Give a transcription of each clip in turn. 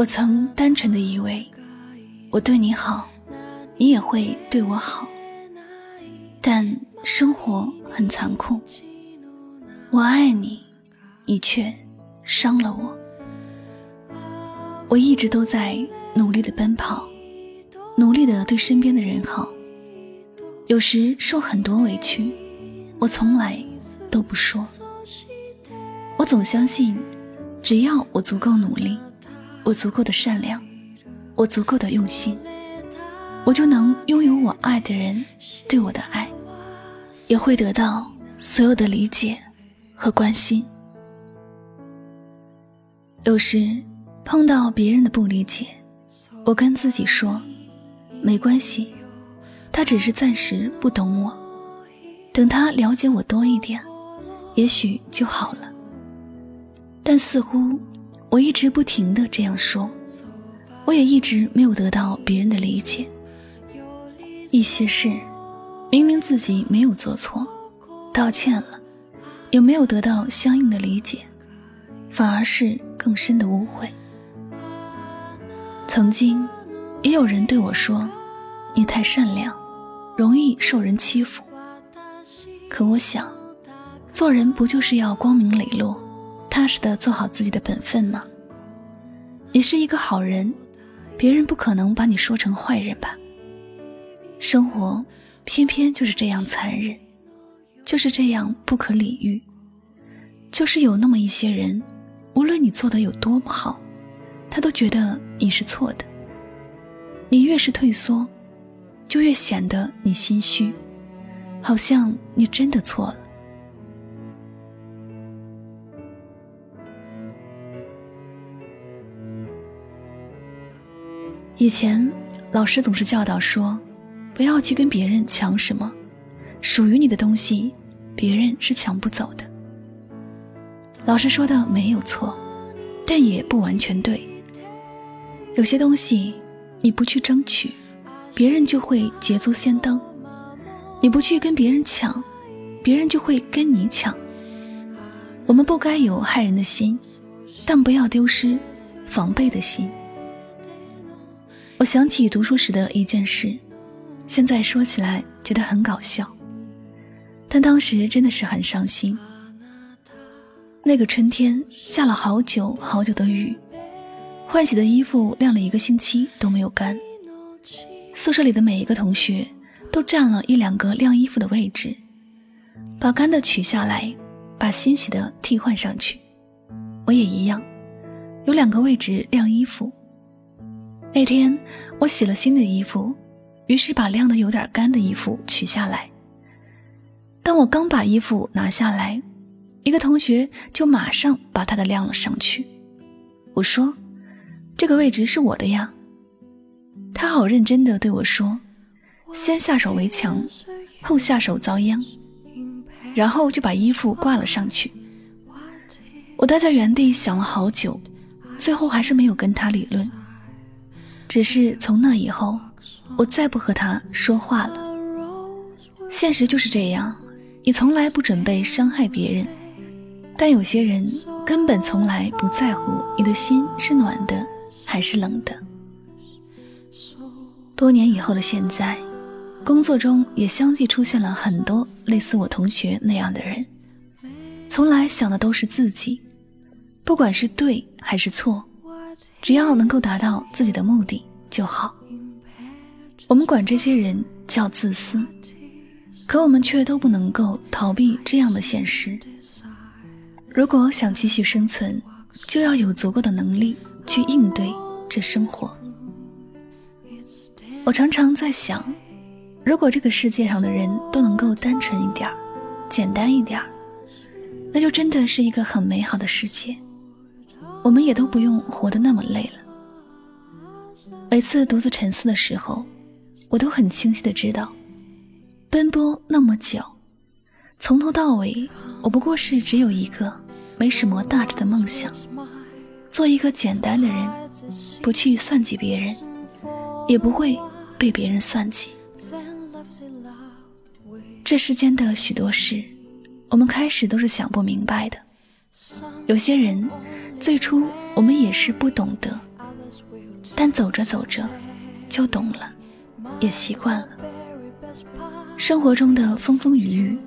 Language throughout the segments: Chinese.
我曾单纯的以为，我对你好，你也会对我好。但生活很残酷，我爱你，你却伤了我。我一直都在努力的奔跑，努力的对身边的人好，有时受很多委屈，我从来都不说。我总相信，只要我足够努力。我足够的善良，我足够的用心，我就能拥有我爱的人对我的爱，也会得到所有的理解和关心。有时碰到别人的不理解，我跟自己说，没关系，他只是暂时不懂我，等他了解我多一点，也许就好了。但似乎。我一直不停的这样说，我也一直没有得到别人的理解。一些事，明明自己没有做错，道歉了，也没有得到相应的理解，反而是更深的误会。曾经，也有人对我说：“你太善良，容易受人欺负。”可我想，做人不就是要光明磊落？踏实的做好自己的本分吗？你是一个好人，别人不可能把你说成坏人吧？生活偏偏就是这样残忍，就是这样不可理喻，就是有那么一些人，无论你做的有多么好，他都觉得你是错的。你越是退缩，就越显得你心虚，好像你真的错了。以前，老师总是教导说，不要去跟别人抢什么，属于你的东西，别人是抢不走的。老师说的没有错，但也不完全对。有些东西，你不去争取，别人就会捷足先登；你不去跟别人抢，别人就会跟你抢。我们不该有害人的心，但不要丢失防备的心。我想起读书时的一件事，现在说起来觉得很搞笑，但当时真的是很伤心。那个春天下了好久好久的雨，换洗的衣服晾了一个星期都没有干，宿舍里的每一个同学都占了一两个晾衣服的位置，把干的取下来，把新洗的替换上去。我也一样，有两个位置晾衣服。那天我洗了新的衣服，于是把晾得有点干的衣服取下来。当我刚把衣服拿下来，一个同学就马上把他的晾了上去。我说：“这个位置是我的呀。”他好认真的对我说：“先下手为强，后下手遭殃。”然后就把衣服挂了上去。我待在原地想了好久，最后还是没有跟他理论。只是从那以后，我再不和他说话了。现实就是这样，你从来不准备伤害别人，但有些人根本从来不在乎你的心是暖的还是冷的。多年以后的现在，工作中也相继出现了很多类似我同学那样的人，从来想的都是自己，不管是对还是错。只要能够达到自己的目的就好。我们管这些人叫自私，可我们却都不能够逃避这样的现实。如果想继续生存，就要有足够的能力去应对这生活。我常常在想，如果这个世界上的人都能够单纯一点儿、简单一点儿，那就真的是一个很美好的世界。我们也都不用活得那么累了。每次独自沉思的时候，我都很清晰的知道，奔波那么久，从头到尾，我不过是只有一个没什么大志的梦想，做一个简单的人，不去算计别人，也不会被别人算计。这世间的许多事，我们开始都是想不明白的，有些人。最初我们也是不懂得，但走着走着就懂了，也习惯了。生活中的风风雨雨，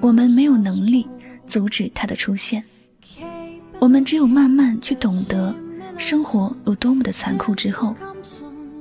我们没有能力阻止它的出现。我们只有慢慢去懂得生活有多么的残酷之后，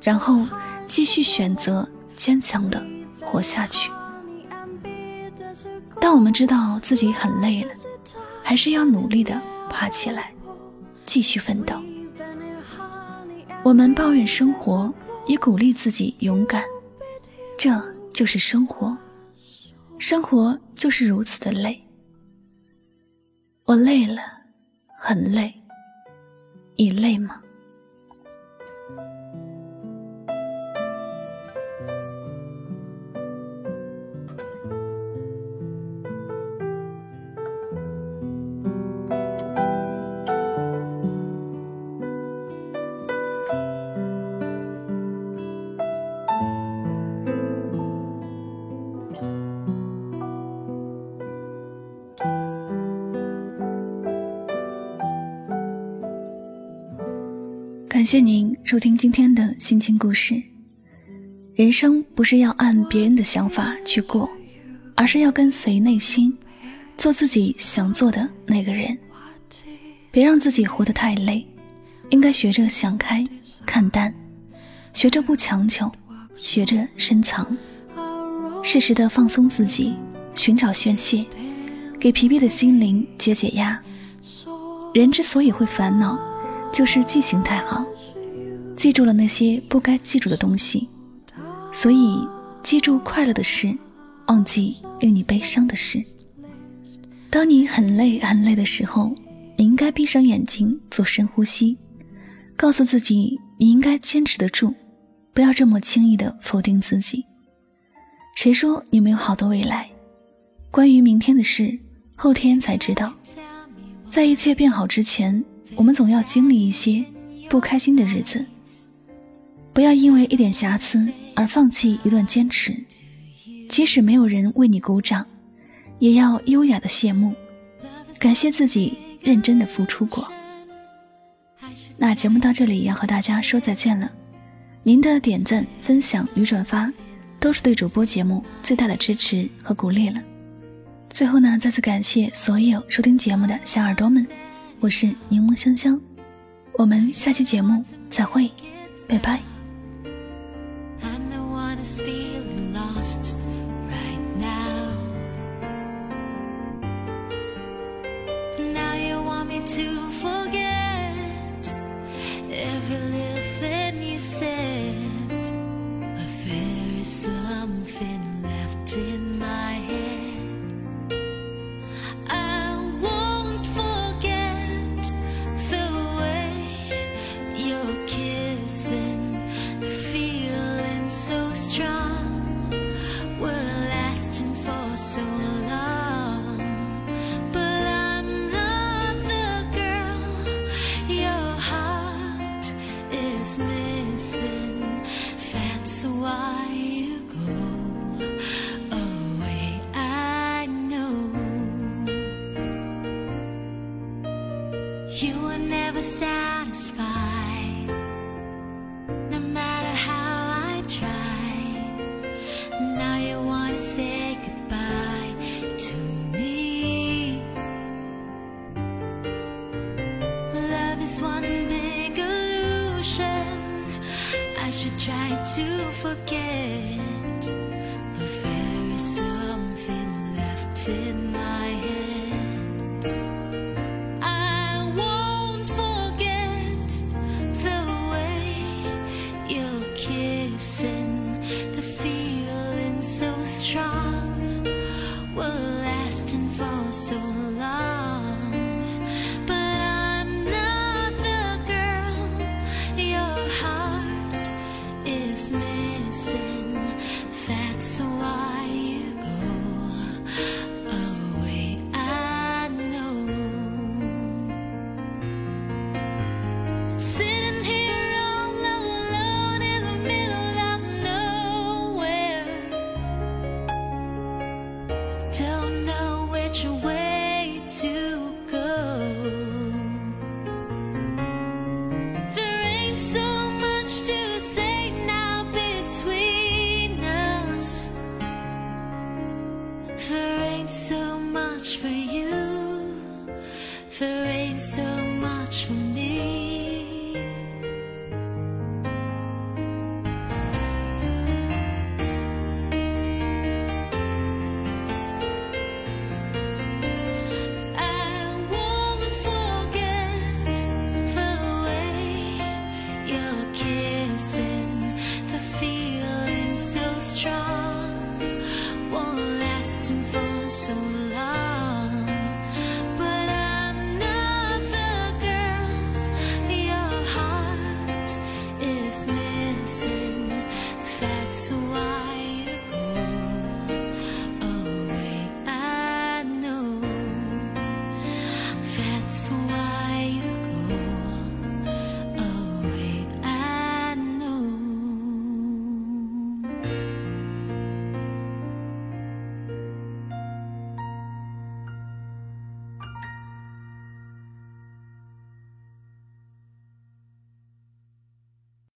然后继续选择坚强的活下去。当我们知道自己很累了，还是要努力的爬起来，继续奋斗。我们抱怨生活，也鼓励自己勇敢，这就是生活。生活就是如此的累。我累了，很累。你累吗？感谢您收听今天的心情故事。人生不是要按别人的想法去过，而是要跟随内心，做自己想做的那个人。别让自己活得太累，应该学着想开、看淡，学着不强求，学着深藏，适时的放松自己，寻找宣泄，给疲惫的心灵解解压。人之所以会烦恼。就是记性太好，记住了那些不该记住的东西，所以记住快乐的事，忘记令你悲伤的事。当你很累很累的时候，你应该闭上眼睛做深呼吸，告诉自己你应该坚持得住，不要这么轻易的否定自己。谁说你没有好的未来？关于明天的事，后天才知道。在一切变好之前。我们总要经历一些不开心的日子，不要因为一点瑕疵而放弃一段坚持。即使没有人为你鼓掌，也要优雅的谢幕，感谢自己认真的付出过。那节目到这里要和大家说再见了，您的点赞、分享与转发，都是对主播节目最大的支持和鼓励了。最后呢，再次感谢所有收听节目的小耳朵们。我是柠檬香香，我们下期节目再会，拜拜。sin. There ain't so much for me.